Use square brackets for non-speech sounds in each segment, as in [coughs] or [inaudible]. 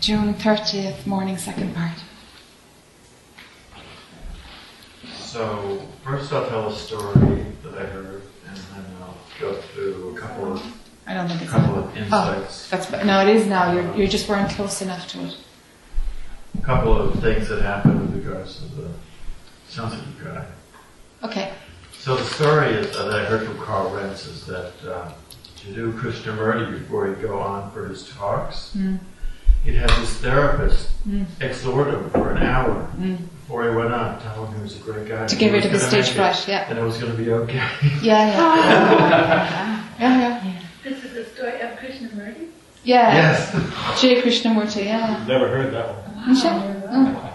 June 30th, morning, second part. So, first I'll tell a story that I heard, and then I'll go through a couple of, I don't think a it's couple of insights, Oh, that's no, it is now. You're, you just weren't close enough to it. a couple of things that happened with regards to the sensitive guy. Okay. So the story is, that I heard from Carl Rentz is that uh, to do Krishnamurti before he'd go on for his talks, Mm. He'd have his therapist Mm. exhort him for an hour Mm. before he went on, telling him he was a great guy. To get rid of was the stage make fright, yeah. And it was going to be okay. [laughs] Yeah, yeah. [laughs] yeah, yeah. This is the story of Krishnamurti. Yeah. yes. [laughs] J. Krishnamurti, yeah. Never heard that one. You sure? Mm.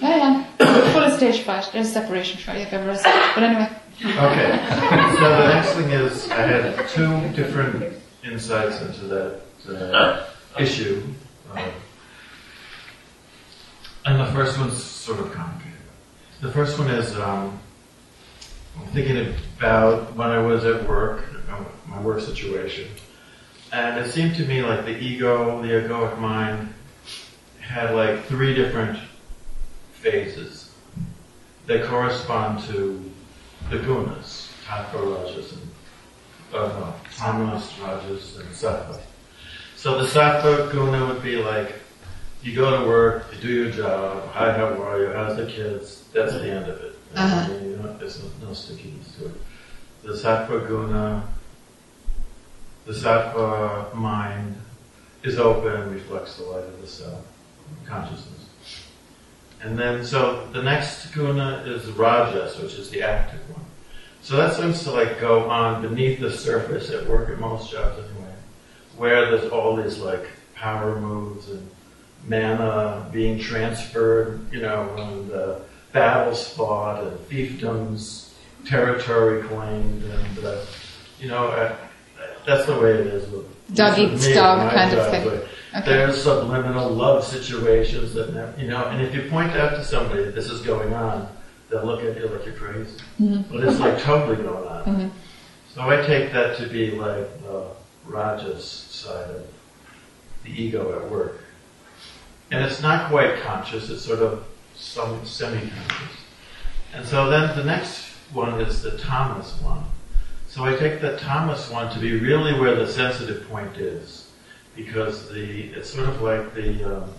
Yeah, yeah. [coughs] Full of stage fright. There's a separation fright if ever is. But anyway. Okay. So the next thing is, I had two different insights into that uh, issue. Uh, and the first one's sort of complicated. The first one is, um, I'm thinking about when I was at work, uh, my work situation. And it seemed to me like the ego, the egoic mind, had like three different phases. They correspond to the gunas, sattva, rajas, and uh, tamas, rajas, and sattva. So the sattva guna would be like, you go to work, you do your job, hi, how are you, how's the kids, that's the end of it. Uh-huh. You know, there's no, no stickiness to it. The sattva guna, the sattva mind is open, and reflects the light of the self, consciousness. And then, so the next guna is rajas, which is the active one. So that seems to like go on beneath the surface at work at most jobs anyway, where there's all these like power moves and mana being transferred, you know, and uh, battles fought and fiefdoms, territory claimed, and uh, you know, uh, that's the way it is with Dog with eats me, dog kind of thing. Okay. There's subliminal love situations that, never- you know, and if you point out to somebody that this is going on, they'll look at you like you're crazy. Mhm. But it's like totally going on. Mhm. So I take that to be like the Rajas side of the ego at work. And it's not quite conscious, it's sort of some semi-conscious. And so then the next one is the Tamas one. So I take the Tamas one to be really where the sensitive point is. Because the, it's sort of like the, um,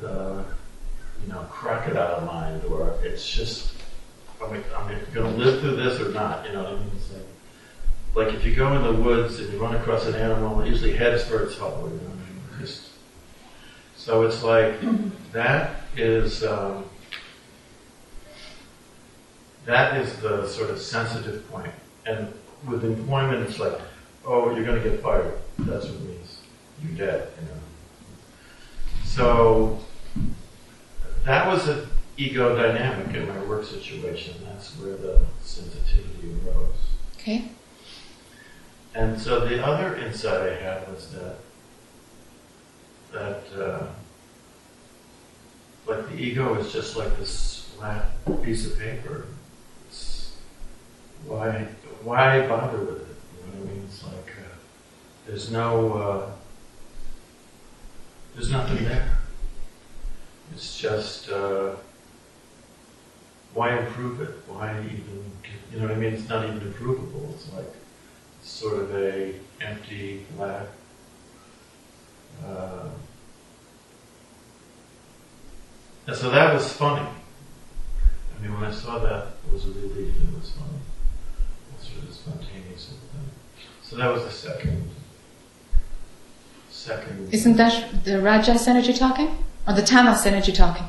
the, you know, crocodile mind, or it's just, I'm, I, am going to live through this or not? You know? Like, if you go in the woods and you run across an animal, it usually heads for its hole. You know, so it's like that is um, that is the sort of sensitive point. And with employment, it's like, oh, you're going to get fired. That's what it means. You're dead. You know. So that was an ego dynamic in my work situation. That's where the sensitivity arose. Okay. And so the other insight I had was that that uh, like the ego is just like this flat piece of paper. It's, why why bother with it? You know what I mean? It's like uh, there's no uh, there's nothing there. It's just uh, why improve it? Why even you know what I mean? It's not even improvable. It's like sort of a empty, flat. Uh, and so that was funny. I mean, when I saw that, it was a relief. It was funny. It was sort of spontaneous thing. So that was the second. Second. Isn't that the Rajas energy talking? Or the Tamas energy talking?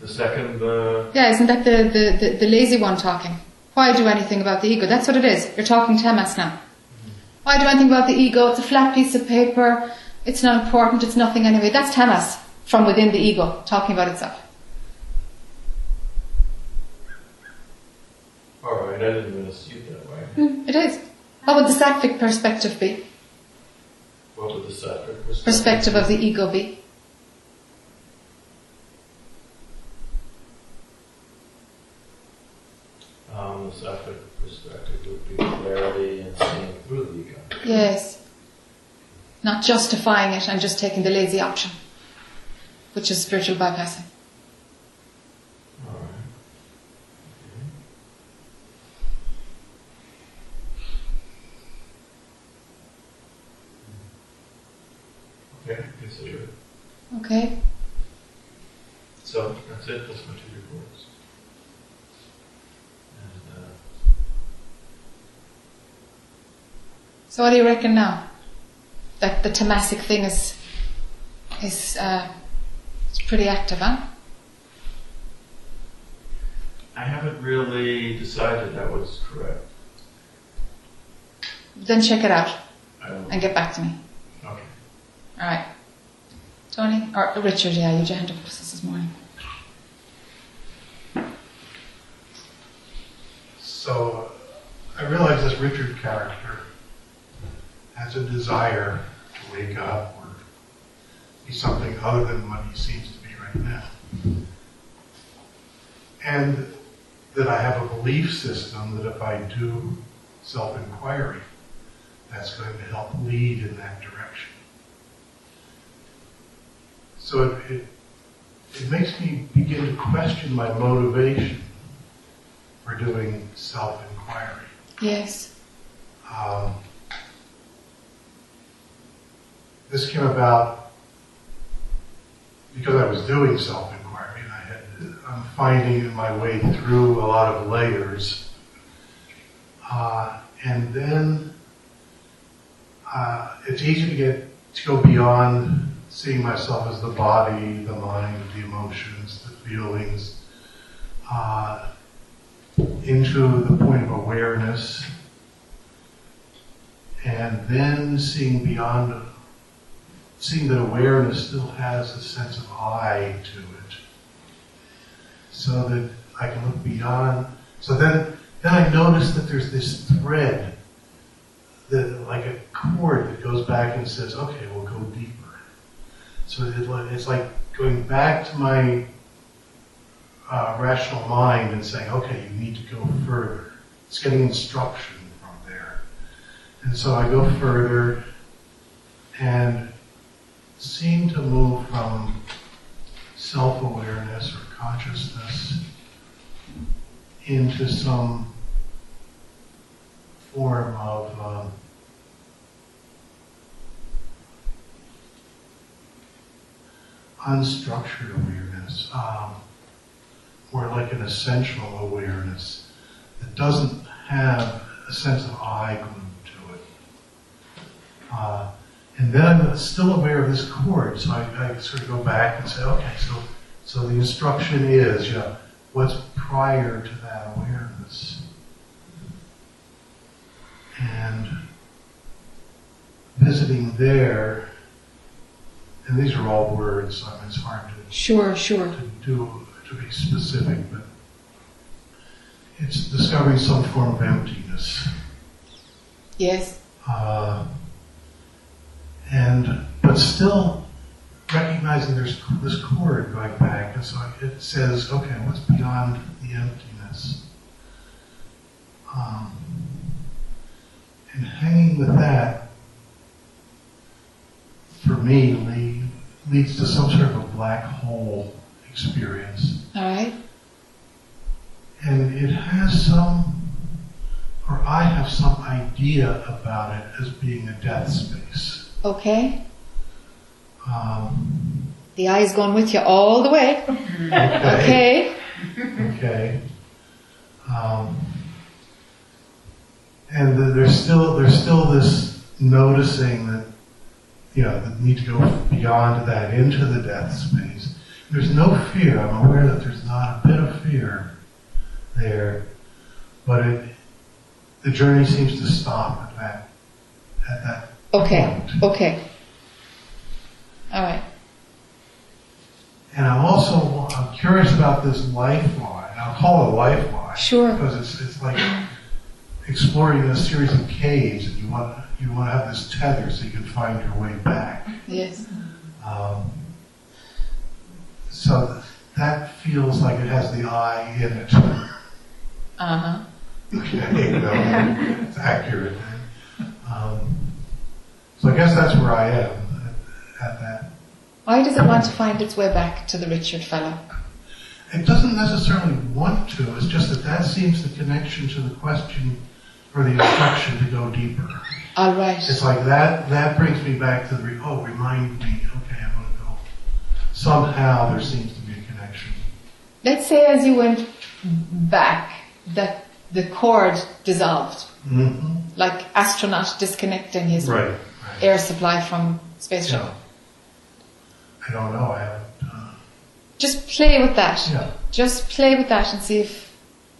the second? Uh, Yeah, isn't that the, the, the, the lazy one talking? Why do anything about the ego? That's what it is. You're talking Tamas now. Why do anything about the ego? It's a flat piece of paper. It's not important. It's nothing anyway. That's Tamas from within the ego talking about itself. all right, I didn't even see it that way. Hmm, it is. What would the sattvic perspective be? What would the sattvic perspective? Perspective of the ego be? The sattvic perspective would be clarity and seeing through the ego. Yes. not justifying it and just taking the lazy option, which is spiritual bypassing. All right. Okay. Okay, consider it. Okay? So that's it. That's my two reports uh, So what do you reckon now? That the tamasic thing is is uh, it's pretty active, huh? I haven't really decided that was correct. Then check it out and get back to me. Okay. All right, Tony or Richard? Yeah, you joined up with us this morning. So I realize this Richard character has a desire to wake up or be something other than what he seems to be right now. And that I have a belief system that if I do self-inquiry, that's going to help lead in that direction. So it, it, it makes me begin to question my motivation for doing self-inquiry. Yes. Um, this came about because I was doing self-inquiry and I had, I'm finding my way through a lot of layers. Uh, and then uh, it's easy to get to go beyond seeing myself as the body, the mind, the emotions, the feelings, uh, into the point of awareness, and then seeing beyond, seeing that awareness still has a sense of I to it, so that I can look beyond. So then, then I notice that there's this thread, that like a cord that goes back and says, "Okay, we'll go deeper." So it, it's like going back to my uh, rational mind and saying, okay, you need to go further. It's getting instruction from there. And so I go further and seem to move from self-awareness or consciousness into some form of um, unstructured awareness. Um, or like an essential awareness that doesn't have a sense of I glued to it. Uh, and then I'm still aware of this cord, so I, I, sort of go back and say, okay, so so the instruction is, you know, what's prior to that awareness, and visiting there. And these are all words, so I mean, it's hard to Sure, sure. to do to be specific, but it's discovering some form of emptiness. Yes. Uh, and but still recognizing there's this cord going back, and so it says, okay, what's beyond the emptiness? Um, and hanging with that, for me, lead, leads to some sort of a black hole experience. All right. And it has some, or I have some idea about it as being a death space. Okay. Um, The I's going with you all the way. okay. Okay. Okay. Um, and th- there's still there's still this noticing that you know that need to go beyond that into the death space. There's no fear. I'm aware that there's not a bit of fear there, but it the journey seems to stop at that at that Okay. Okay. All right. And I'm also I'm curious about this lifeline. I'll call it a lifeline. Sure. Because it's it's like exploring a series of caves, and you want you want to have this tether so you can find your way back. Yes. Um, so that feels like it has the I in it. Uh huh. [laughs] Okay, well, it's accurate. Um, so I guess that's where I am at, at that. Why does it want to find its way back to the Richard fellow? It doesn't necessarily want to, it's just that that seems the connection to the question or the instruction to go deeper. All right. It's like that, that brings me back to the, oh, remind me, okay, I'm gonna go. Somehow there seems to be a connection. Let's say as you went back, that the cord dissolved, Mm-hmm. like astronaut disconnecting his Right. Air supply from space Yeah. shuttle. I don't know, I haven't, uh, Just play with that. yeah, Just play with that and see if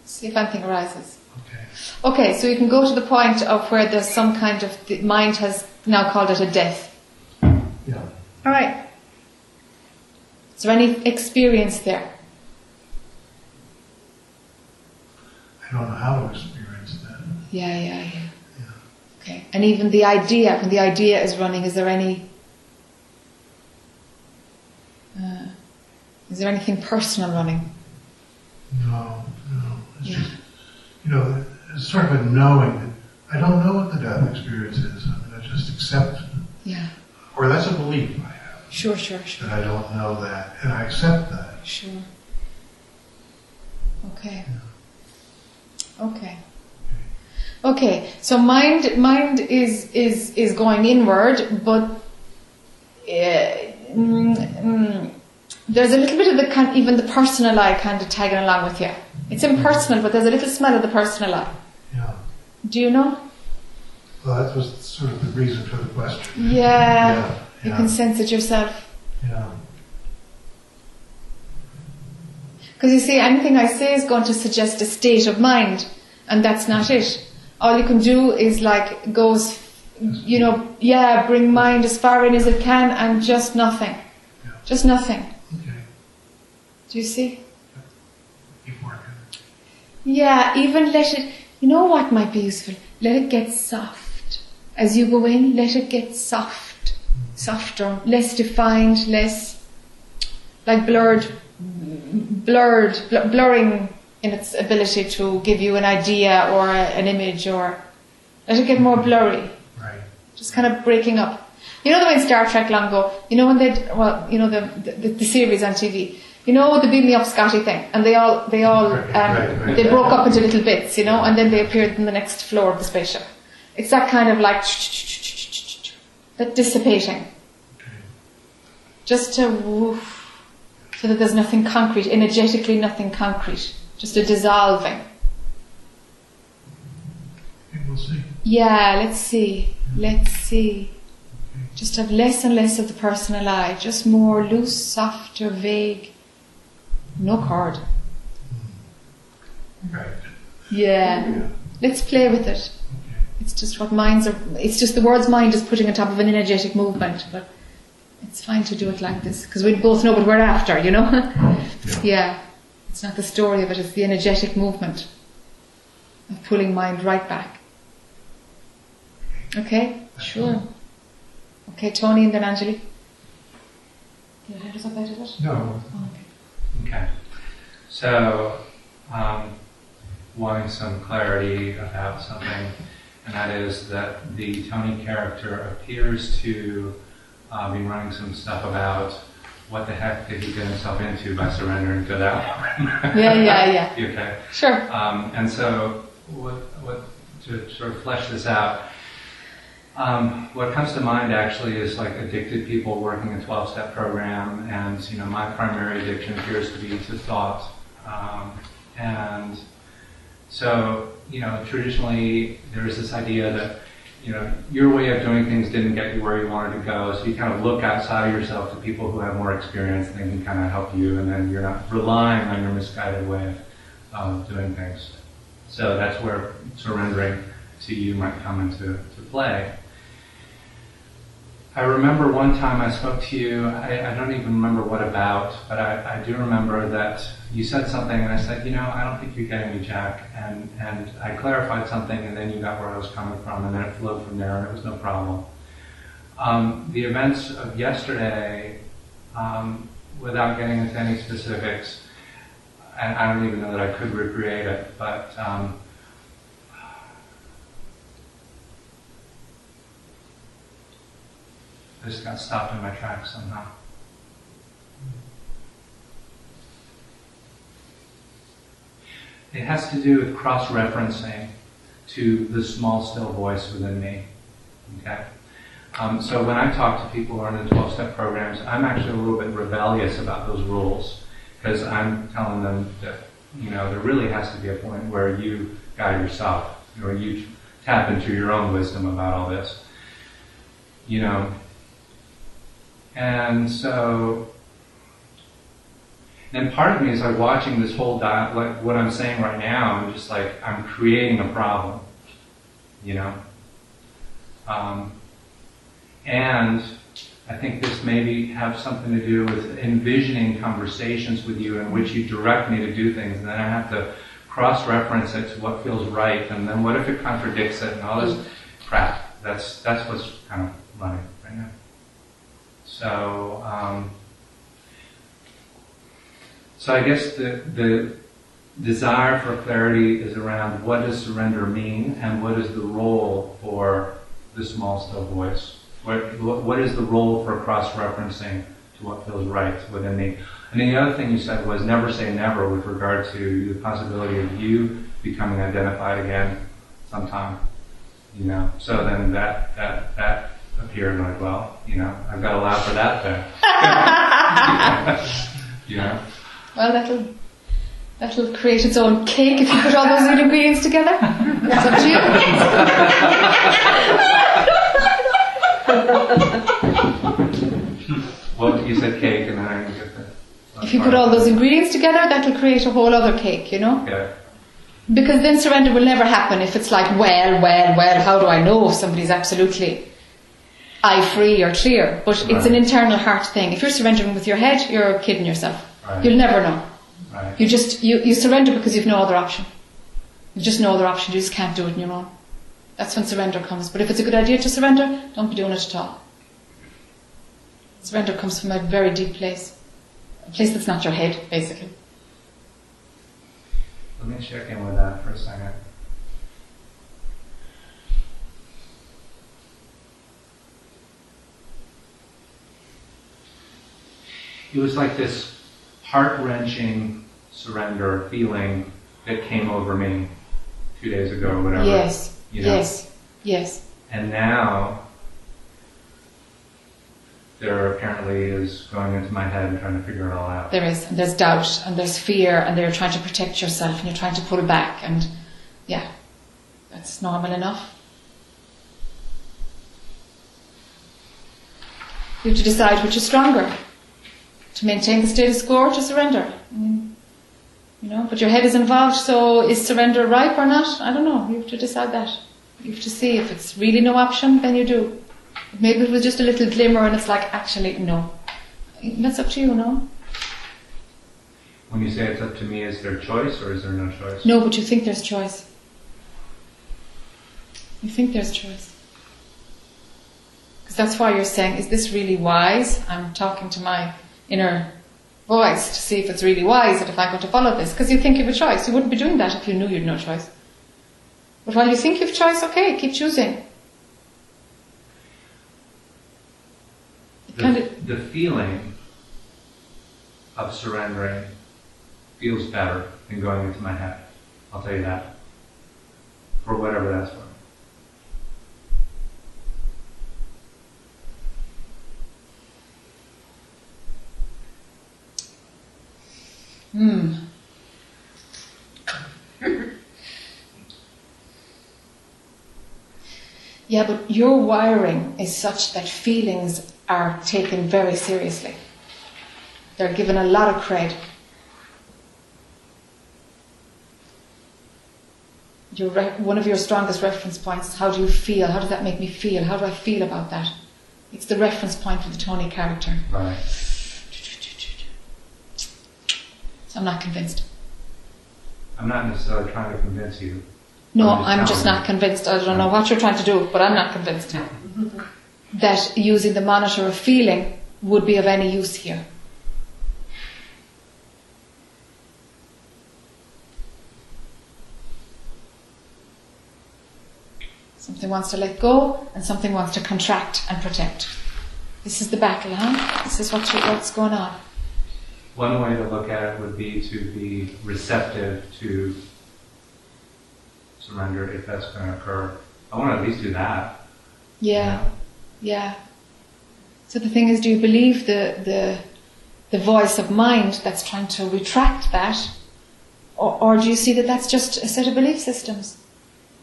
see if anything arises. okay. Okay, so you can go to the point of where there's some kind of the mind has now called it a death. Yeah. All right. Is there any experience there? I don't know how to experience that. Yeah, yeah, yeah. Yeah. Okay. And even the idea, when the idea is running, is there any, uh, is there anything personal running? No, no. It's Yeah. just, you know, it's sort of a knowing that I don't know what the death experience is. I mean, I just accept, Yeah. or that's a belief I have, Sure, sure, sure, that I don't know that, and I accept that. sure. Okay. Okay. Okay. So mind, mind is is is going inward, but uh, mm, mm, there's a little bit of the kind, even the personal I kind of tagging along with you. It's impersonal, but there's a little smell of the personal I. Yeah. Do you know? Well, that was sort of the reason for the question. Yeah. Yeah. You yeah, can sense it yourself. yeah. Because you see, anything I say is going to suggest a state of mind, and that's not it. All you can do is like goes, you know, yeah, bring mind as far in as it can, and just nothing, Yeah. just nothing. Okay. Do you see? Keep. Yeah, even let it. You know what might be useful? Let it get soft as you go in. Let it get soft, softer, less defined, less like blurred, blurred, bl- blurring in its ability to give you an idea or a, an image, or let it get more blurry, Right. just kind of breaking up. You know the way in Star Trek long ago, you know when they, well, you know the, the the series on TV. You know the beam me up Scotty thing, and they all they all um, Right, right, they broke up into little bits, you know, and then they appeared in the next floor of the spaceship. It's that kind of like that dissipating, just to woof, so that there's nothing concrete, energetically nothing concrete, just a dissolving. Okay, we'll see. Yeah, let's see, let's see. Just have less and less of the personal I, just more loose, softer, vague. No cord. Hmm. Right. Yeah. Yeah. Let's play with it. Okay. It's just what minds are, it's just the word's mind is putting on top of an energetic movement, but it's fine to do it like this, because we both know what we're after, you know? [laughs] Yeah. yeah. It's not the story of it, it's the energetic movement of pulling mind right back. Okay? Sure. Okay, Tony and then Angeli. Did I just updated it? No. Oh, okay. Okay. So, um, wanting some clarity about something, and that is that the Tony character appears to uh, be running some stuff about what the heck did he get himself into by surrendering to that. [laughs] Yeah, yeah, yeah. [laughs] okay. Sure. Um, and so, what, what, to sort of flesh this out, um, what comes to mind actually is like addicted people working a 12-step program, and you know my primary addiction appears to be to thought, um, and so you know traditionally there is this idea that you know your way of doing things didn't get you where you wanted to go, so you kind of look outside of yourself to people who have more experience, and they can kind of help you, and then you're not relying on your misguided way of of doing things. So that's where surrendering to you might come into to play. I remember one time I spoke to you, I, I don't even remember what about, but I, I do remember that you said something and I said, you know, I don't think you're getting me, Jack. And, and I clarified something and then you got where I was coming from and then it flowed from there and it was no problem. Um, the events of yesterday, um, without getting into any specifics, and I don't even know that I could recreate it, but um, Just got stopped in my tracks somehow. It has to do with cross-referencing to the small, still voice within me. Okay? Um, so when I talk to people who are in the 12-step programs, I'm actually a little bit rebellious about those rules because I'm telling them that, you know, there really has to be a point where you guide yourself, or you tap into your own wisdom about all this. You know, and so, and part of me is like watching this whole diet, like what I'm saying right now, I'm just like, I'm creating a problem, you know? Um, and I think this maybe have something to do with envisioning conversations with you in which you direct me to do things, and then I have to cross-reference it to what feels right, and then what if it contradicts it, and all this crap. That's that's what's kind of now. So, um, so I guess the the desire for clarity is around what does surrender mean, and what is the role for the small still voice. What, what is the role for cross-referencing to what feels right within me? And then the other thing you said was never say never with regard to the possibility of you becoming identified again sometime. You know, so then that that that appeared like, well, you know, I've got to allow for that then. [laughs] [laughs] you know. Well, that'll that'll create its own cake if you put all those ingredients together. That's up to you. [laughs] well, you said cake, and then I didn't get that. If you put all those ingredients together, that'll create a whole other cake, you know? Okay. Because then surrender will never happen if it's like, well, well, well, how do I know if somebody's absolutely I free or clear? But right. it's an internal heart thing. If you're surrendering with your head, you're kidding yourself. Right. You'll never know. Right. You just, you, you surrender because you've no other option. You've just no other option. You just can't do it on your own. That's when surrender comes. But if it's a good idea to surrender, don't be doing it at all. Surrender comes from a very deep place. A place that's not your head, basically. Let me check in with that for a second. It was like this heart wrenching surrender feeling that came over me two days ago or whatever. Yes. You know? Yes. Yes. And now there apparently is going into my head and trying to figure it all out. There is. And there's doubt and there's fear and you're trying to protect yourself and you're trying to pull it back and yeah, that's normal enough. You have to decide which is stronger. To maintain the status quo or to surrender. I mean, you know, but your head is involved, so is surrender ripe or not? I don't know. You have to decide that. You have to see if it's really no option, then you do. Maybe it was just a little glimmer and it's like, actually, no. That's up to you, no? When you say it's up to me, is there choice or is there no choice? No, but you think there's choice. You think there's choice. Because that's why you're saying, is this really wise? I'm talking to my inner voice to see if it's really wise and if I'm going to follow this. Because you think you have a choice. You wouldn't be doing that if you knew you had no choice. But while you think you have choice, okay, keep choosing. The, kind of, the feeling of surrendering feels better than going into my head. I'll tell you that. For whatever that's worth. Hmm. [laughs] Yeah, but your wiring is such that feelings are taken very seriously. They're given a lot of cred. Your re- one of your strongest reference points how do you feel? How does that make me feel? How do I feel about that? It's the reference point for the Tony character. Right. So I'm not convinced. I'm not necessarily trying to convince you. No, I'm just I'm just not convinced. I don't know what you're trying to do, but I'm not convinced that using the monitor of feeling would be of any use here. Something wants to let go and something wants to contract and protect. This is the battle, huh? This is what you, what's going on. One way to look at it would be to be receptive to surrender if that's going to occur. I want to at least do that. Yeah, yeah. So the thing is, do you believe the the the voice of mind that's trying to retract that, or, or do you see that that's just a set of belief systems?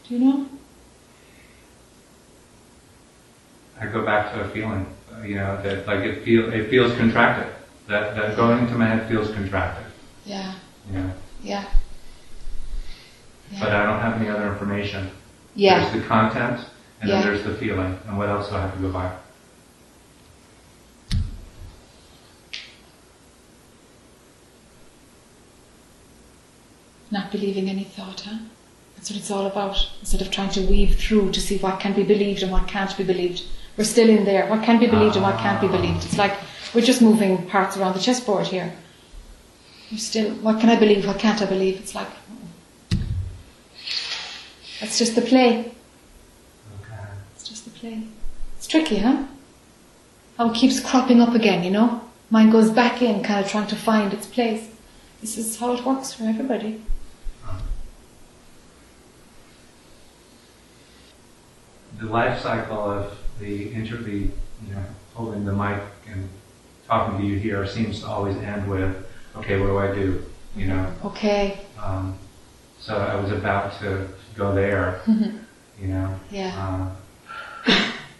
Do you know? I go back to a feeling, you know, that like it feel it feels contracted. That that going into my head feels contracted. Yeah, Yeah. yeah, but. I don't have any other information. Yeah, There's the content, and Yeah. then there's the feeling, and what else do I have to go by? not believing any thought, huh? That's what it's all about. Instead of trying to weave through to see what can be believed and what can't be believed, we're still in there. What can be believed and what can't be ah. believed? It's like we're just moving parts around the chessboard here. We're still, what can I believe? What can't I believe? It's like, that's just the play. Okay. It's just the play. It's tricky, huh? How it keeps cropping up again, you know? Mind goes back in, kind of trying to find its place. This is how it works for everybody. The life cycle of the interview, you know, holding the mic and talking to you here seems to always end with, okay, what do I do? You know, Okay. um, so I was about to go there, you know. Yeah. Um,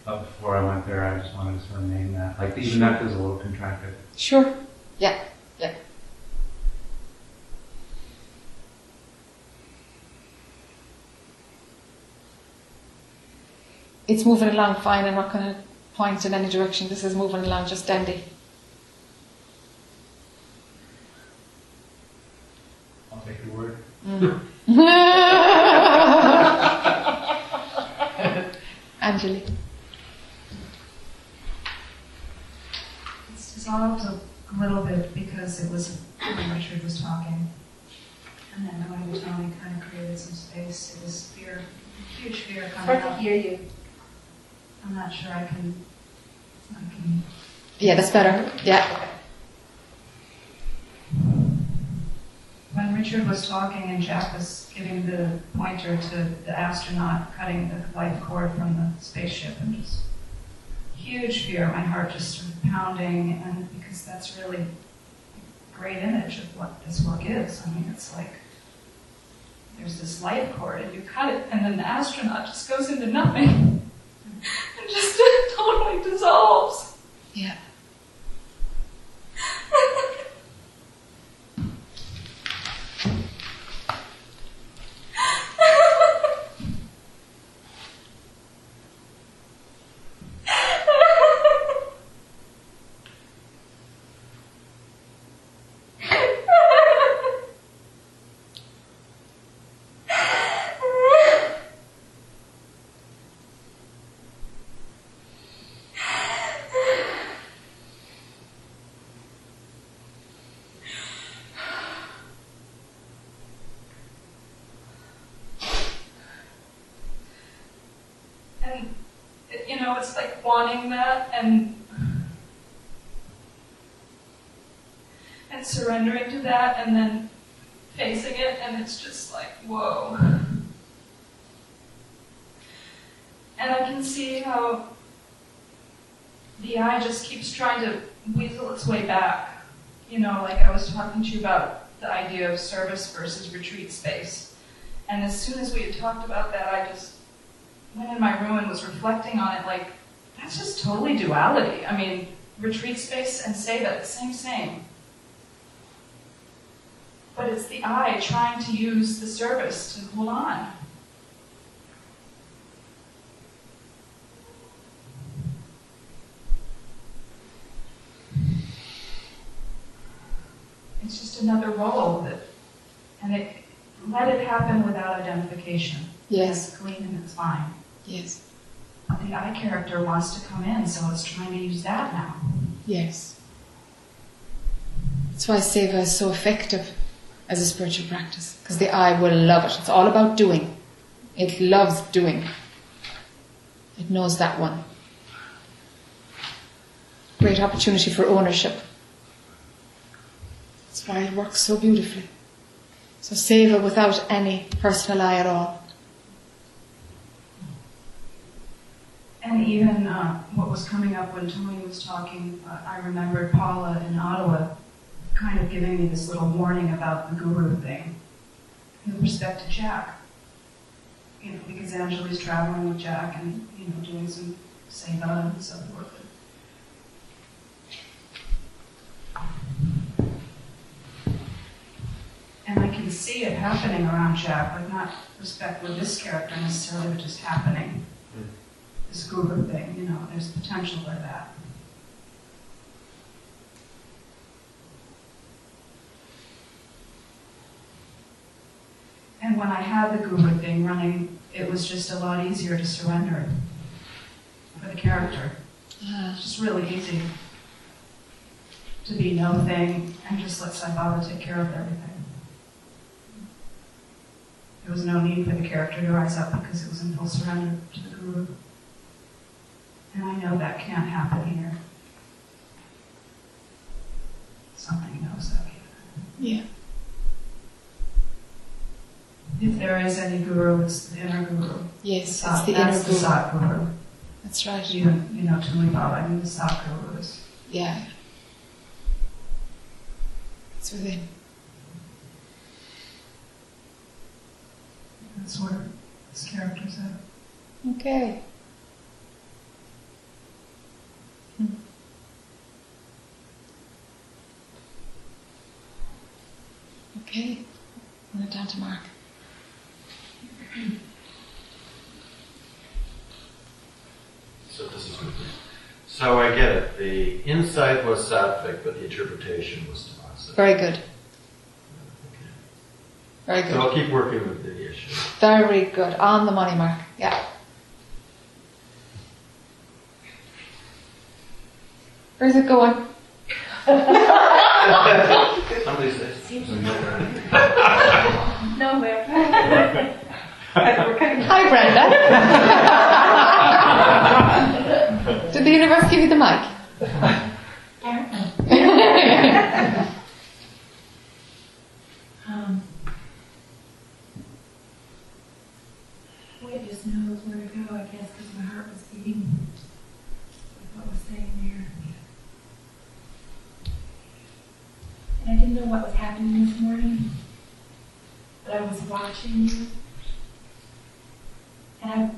but before I went there, I just wanted to sort of name that. Like even that feels a little contracted. Sure. Yeah. Yeah. It's moving along fine. I'm not going to point in any direction. This is moving along just dandy. I'll take your mm-hmm. [laughs] word. Angeli. It's dissolved a little bit because it was when Richard was talking. And then knowing Tony kind of created some space. It was fear, huge fear coming up. hear you. I'm not sure I can, I can. Yeah, that's better. Yeah. When Richard was talking and Jack was giving the pointer to the astronaut cutting the life cord from the spaceship and just huge fear, my heart just sort of pounding and because that's really a great image of what this work is. I mean, it's like there's this life cord and you cut it and then the astronaut just goes into nothing [laughs] and just [laughs] totally dissolves. Yeah. [laughs] And, it's like wanting that and and surrendering to that and then facing it and it's just like, whoa. And I can see how the I just keeps trying to weasel its way back. You know, like I was talking to you about the idea of service versus retreat space. And as soon as we had talked about that, I just went in my room and was reflecting on it like, that's just totally duality. I mean, retreat space and say that, same, same. But it's the I trying to use the service to hold on. It's just another role that, and it let it happen without identification. Yes. It's clean and it's fine. Yes. The I character wants to come in, so it's trying to use that now. Yes. That's why Seva is so effective as a spiritual practice, because the I will love it. It's all about doing. It loves doing. It knows that one. great opportunity for ownership. That's why it works so beautifully. So seva without any personal I at all. And even uh, what was coming up when Tony was talking, uh, I remembered Paula in Ottawa kind of giving me this little warning about the guru thing with respect to Jack. You know, because Angeli's traveling with Jack and, you know, doing some seva and so forth. And I can see it happening around Jack, but not respect with this character necessarily, but just happening this guru thing, you know, there's potential for that. And when I had the guru thing running, it was just a lot easier to surrender for the character. Ah, It's just really easy to be no thing and just let Sai Baba take care of everything. There was no need for the character to rise up because it was in full surrender to the guru. And I know that can't happen here. Something knows that yeah. If there is any guru, it's the inner guru. Yes, it's Sat- the inner that's the guru. Guru. That's right. Even, you know, Tuli Baba, I mean, the Sat guru is. Yeah. It's within. That's where this character's at. Okay. Hmm. Okay. Run it down to Mark. So this is good. So I get it. The insight was sattvic, but the interpretation was tamasic. Very good. Okay. Very So good. I'll keep working with the issue. Very good. On the money, Mark. Yeah. Where's it going? [laughs] Somebody says. [laughs] Nowhere. [laughs] Hi, Brenda. [laughs] Did the universe give you the mic? [laughs] um, it just knows where to go, I guess, because my heart was beating with what was saying there. And I didn't know what was happening this morning, but I was watching you. And I,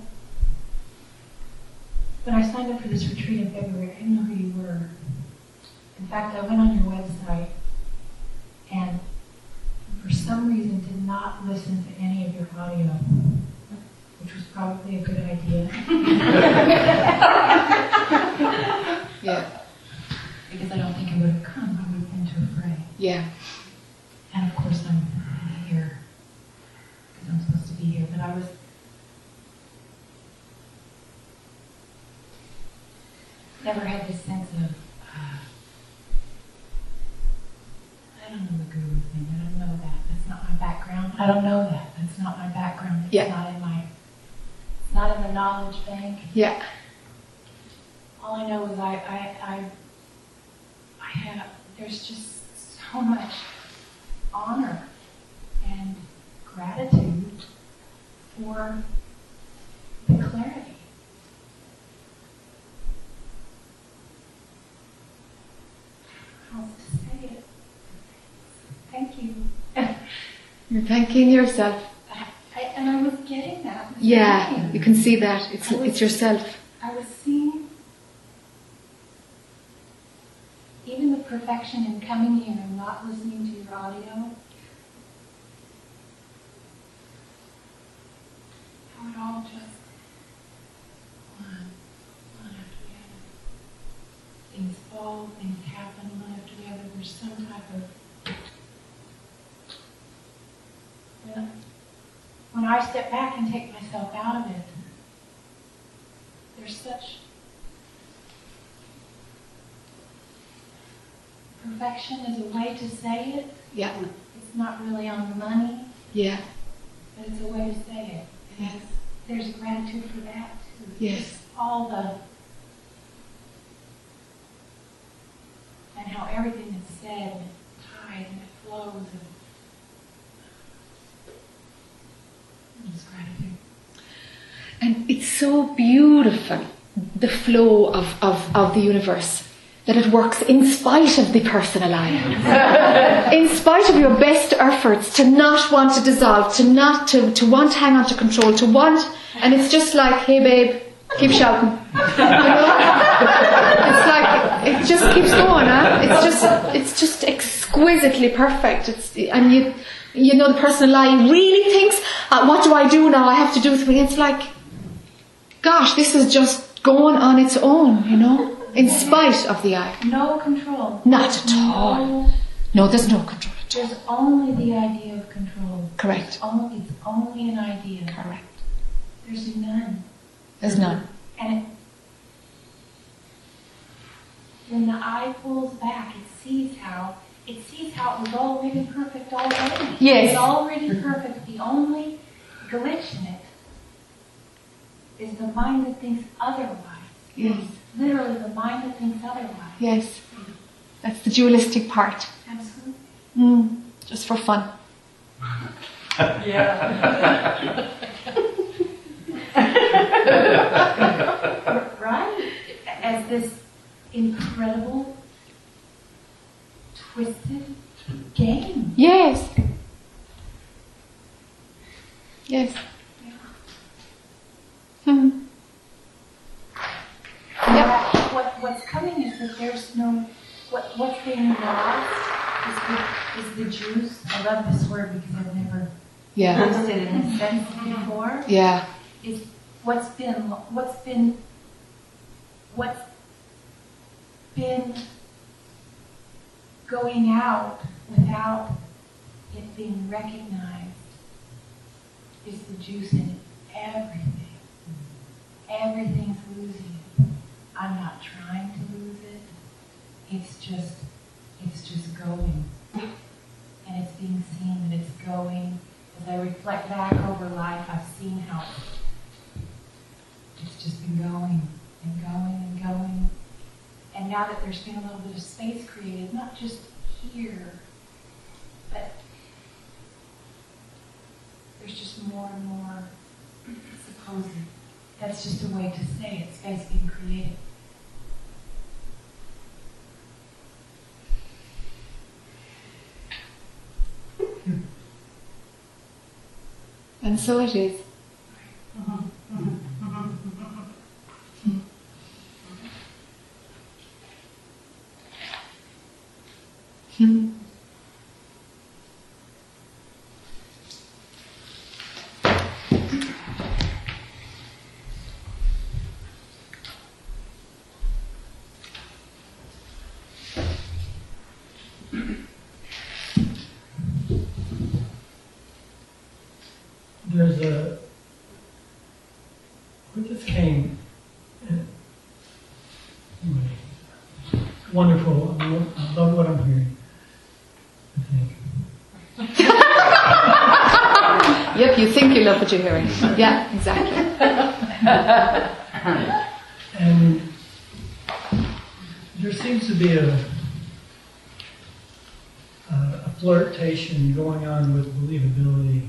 when I signed up for this retreat in February, I didn't know who you were. In fact, I went on your website and for some reason did not listen to any of your audio, which was probably a good idea. [laughs] Yeah. because I don't think it would have come. I would have been too afraid. Yeah. And of course, I'm here because I'm supposed to be here. But I was. Never had this sense of. Uh, I don't know the guru thing. I don't know that. That's not my background. I don't know that. That's not my background. It's Yeah. not in my. It's not in the knowledge bank. Yeah. All I know is I, I, I, I have, there's just so much honor and gratitude for the clarity. How to say it? Thank you. You're thanking yourself. I, I, and I was getting that. this Yeah. You can see that. It's it's yourself. I was seeing even the perfection in coming here and not listening to your audio. How it all just one, one after the other. Things fall, things happen one after the other. There's some type of when, when I step back and take myself out of it, there's such perfection is a way to say it. Yeah. It's not really on the money, Yeah. but it's a way to say it. Yes. there's gratitude for that too. Yes. All the and how everything is said and it ties and flows and just gratitude. And it's so beautiful, the flow of, of, of the universe, that it works in spite of the personal I. [laughs] in spite of your best efforts to not want to dissolve, to not to, to want to hang on to control, to want, and it's just like, hey babe, keep shouting. You know? It's like, it just keeps going, huh? It's just, it's just exquisitely perfect. It's, and you, you know, the personal I really thinks, uh, what do I do now? I have to do something. It's like, gosh, this is just going on its own, you know, in [laughs] spite of the I. No control. Not at all. No, No, there's no control at all. there's only the idea of control. Correct. Only, it's only an idea. Correct. There's none. There's none. And it, when the I pulls back, it sees how it sees how it was already perfect already. Yes. It's already perfect. The only glitch in it is the mind that thinks otherwise. Yes. Literally, the mind that thinks otherwise. Yes. That's the dualistic part. Absolutely. Mm, just for fun. [laughs] Yeah. [laughs] right? As this incredible, twisted game. Yes. Yes. Hmm. What, what's coming is that there's no, what, what's being lost is the, is the juice. I love this word because I've never Yeah. used it in this sense before. Yeah. Is what's been, what's been, what's been going out without it being recognized is the juice in everything. Everything's losing it. I'm not trying to lose it. It's just, it's just going. And it's being seen that it's going. As I reflect back over life, I've seen how it's just been going and going and going. And now that there's been a little bit of space created, not just here, but there's just more and more supposed. That's just a way to say it, space being created. And so it is. Hmm. There's a, what just came, anyway, wonderful, I lo- I love what I'm hearing, I [laughs] think. Yep, you think you love what you're hearing. Yeah, exactly. [laughs] And there seems to be a, a a flirtation going on with believability.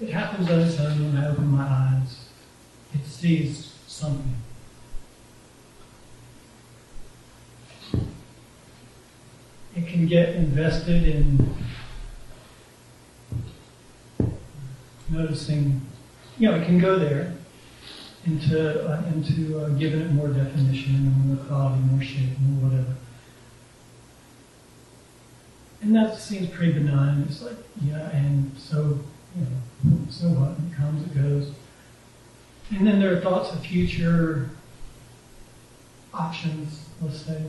It happens on its own when I open my eyes. It sees something. it can get invested in noticing, you know, it can go there into uh, into uh, giving it more definition and more quality, more shape, more whatever. And that seems pretty benign. It's like, yeah, and so, you know, so what? It comes, it goes. And then there are thoughts of future options, let's say.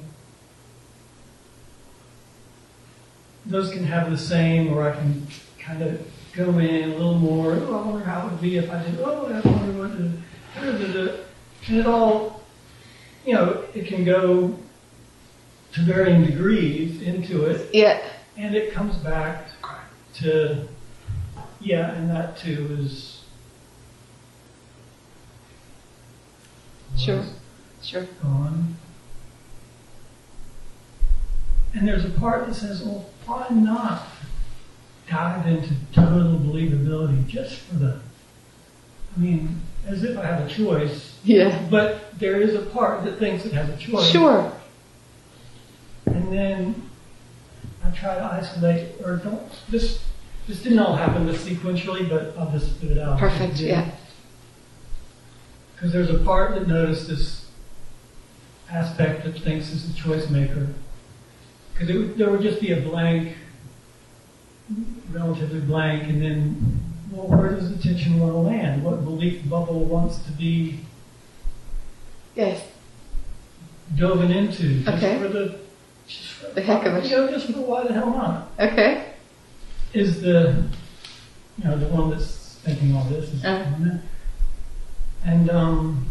Those can have the same, or I can kind of go in a little more. Oh, I wonder how it would be if I did. Oh, I wonder what. Da, da, da. and it all, you know, it can go to varying degrees into it, Yeah. and it comes back to, yeah, and that too is. Sure. Sure. Gone. And there's a part that says, well, why not dive into total believability just for the, I mean, as if I have a choice, Yeah. but there is a part that thinks it has a choice. Sure. And then I try to isolate, or don't, this, this didn't all happen this sequentially, but I'll just spit it out. Perfect. Yeah. Because there's a part that noticed this aspect that thinks it's a choice maker. Because there would just be a blank, relatively blank, and then, well, where does attention want to land? What belief bubble wants to be Yes. dove into? Just Okay. for the, just for The heck of it. You know, just for why the hell not? Okay. Is the, you know, the one that's thinking all this is Uh. And um,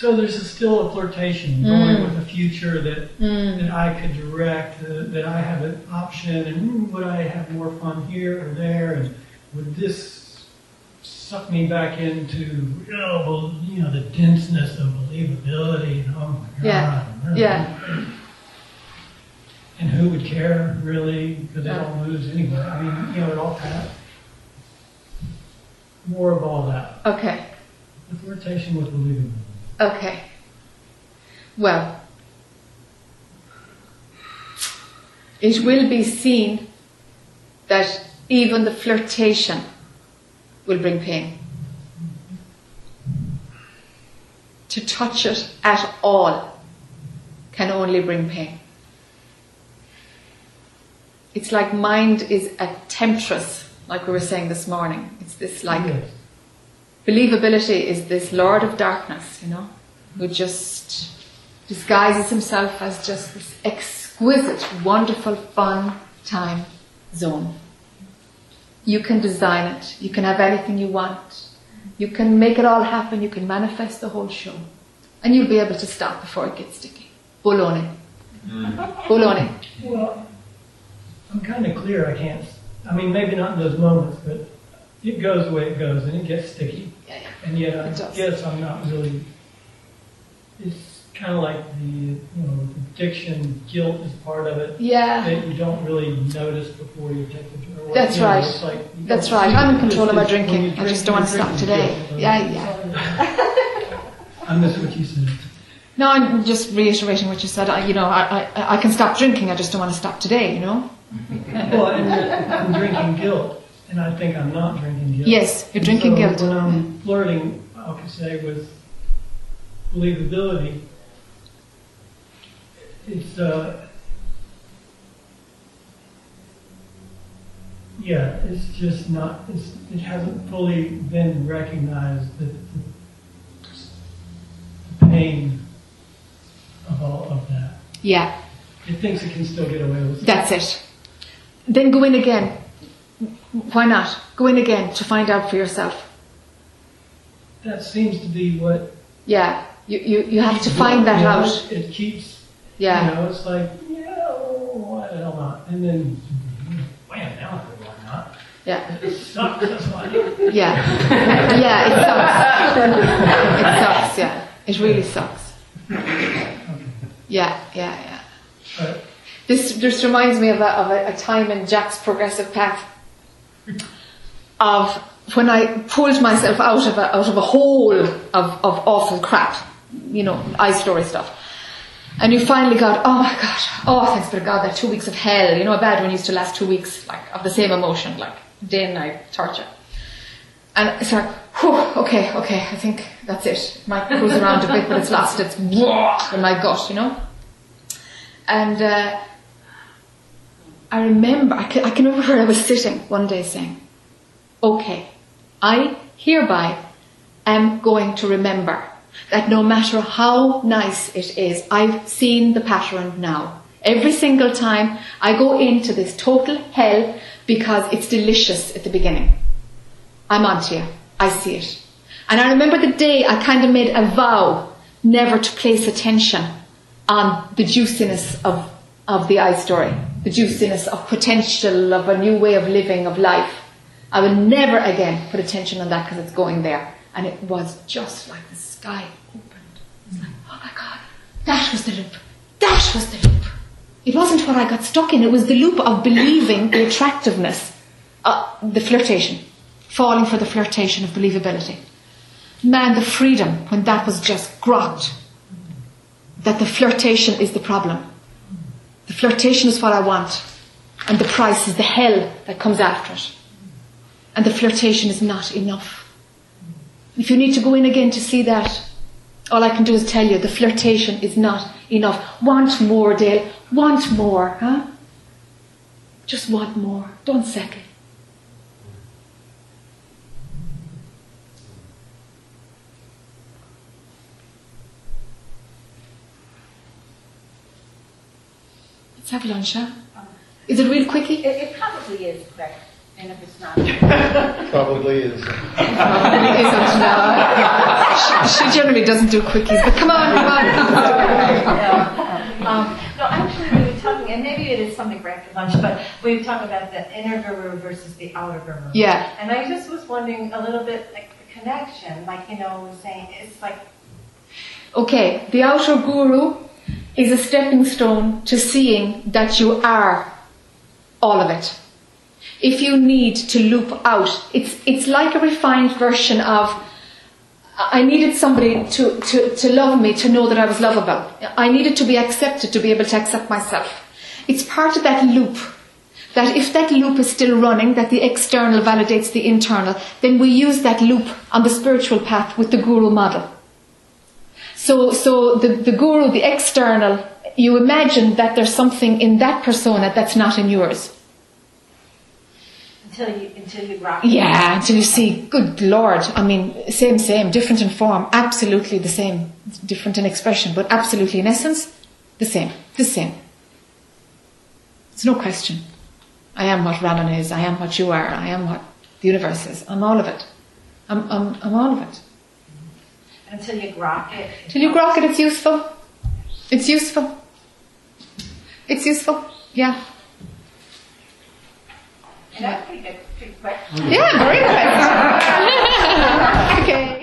so there's a, still a flirtation going Mm. with a future that, Mm. that I could direct, uh, that I have an option, and would I have more fun here or there, and would this suck me back into, you know, you know the denseness of believability? And, oh my God. Yeah. really? Yeah. And who would care, really? Because it all moves anyway. I mean, you know, it all has more of all that. Okay. The flirtation with believability. Okay. Well, it will be seen that even the flirtation will bring pain. To touch it at all can only bring pain. It's like mind is a temptress, like we were saying this morning. It's this like Yes. Believability is this lord of darkness, you know, who just disguises himself as just this exquisite, wonderful, fun time zone. You can design it. You can have anything you want. You can make it all happen. You can manifest the whole show. And you'll be able to stop before it gets sticky. Baloney. Mm. Baloney. Well, I'm kind of clear. I can't. I mean, maybe not in those moments, but it goes the way it goes, and it gets sticky. Yeah, yeah. And yet, I guess I'm not really. It's kind of like the you know addiction, guilt is part of it Yeah. that you don't really notice before you take the drug. That's you know, right. like That's right. I'm in control of my It's just when drinking. you I just don't want to stop today. drink, Yeah, yeah. [laughs] I missed what you said. No, I'm just reiterating what you said. I, you know, I, I, I can stop drinking. I just don't want to stop today. You know. Well, and I'm drinking guilt, and I think I'm not drinking guilt. Yes, you're drinking so guilt. When I'm flirting, I could say with believability, it's uh, yeah, it's just not. It's, it hasn't fully been recognized that the, the pain of all of that. Yeah, It thinks it can still get away with it. that's it. Then go in again. Why not? Go in again to find out for yourself. That seems to be what Yeah, you, you, you have to find that know, out. It keeps, Yeah. you know, it's like, yeah, why the hell not? And then, wham, now why not. Yeah, [laughs] It sucks, that's why. yeah, yeah. It sucks. it sucks. Yeah, it really sucks. Yeah, yeah, yeah. But This just reminds me of a, of a, a time in Jack's progressive path of when I pulled myself out of a, out of a hole of, of awful crap, you know, I story stuff. And you finally got, oh my god, oh thanks to God, that two weeks of hell, you know, a bad one used to last two weeks, like, of the same emotion, like, day and night torture. And it's like, whew, okay, okay, I think that's it. Might cruise around a bit, but it's lost its [laughs] in my gut, you know? And uh, I remember, I can, I can remember where I was sitting one day saying, okay, I hereby am going to remember that no matter how nice it is, I've seen the pattern now. Every single time I go into this total hell because it's delicious at the beginning. I'm on onto you. I see it. And I remember the day I kind of made a vow never to place attention on the juiciness of, of the I story. the juiciness of potential, of a new way of living, of life. I will never again put attention on that because it's going there. And it was just like the sky opened. It's like, oh my God, that was the loop. That was the loop. It wasn't what I got stuck in. It was the loop of believing the attractiveness, uh, the flirtation, falling for the flirtation of believability. Man, the freedom when that was just grokked. That the flirtation is the problem. The flirtation is what I want. And the price is the hell that comes after it. And the flirtation is not enough. If you need to go in again to see that, all I can do is tell you the flirtation is not enough. Want more, Dale. Want more, huh? Just want more. Don't settle. Let's have lunch, huh? Is it real quickie? It, it probably is quick, and if it's not, [laughs] Probably is. Probably isn't, no. She, she generally doesn't do quickies, but come on, come on. um, no, actually, we were talking, and maybe it is something for after lunch, but we were talking about the inner guru versus the outer guru. Yeah. And I just was wondering a little bit, like the connection, like you know, was saying it's like Okay, the outer guru is a stepping stone to seeing that you are all of it. If you need to loop out, it's, it's like a refined version of I needed somebody to, to, to love me, to know that I was lovable. I needed to be accepted to be able to accept myself. It's part of that loop. That if that loop is still running, that the external validates the internal, then we use that loop on the spiritual path with the guru model. So, so the, the guru, the external, you imagine that there's something in that persona that's not in yours. until you until you grok. Yeah, until you see, good lord, I mean, same, same, different in form, absolutely the same. Different in expression, but absolutely in essence, the same, the same. It's no question. I am what Rannon is, I am what you are, I am what the universe is. I'm all of it. I'm, I'm, I'm all of it. Until you grok it. Until you grok it, it's useful. It's useful. It's useful. Yeah. And that's pretty good, pretty quick. Yeah, very good. [laughs] okay.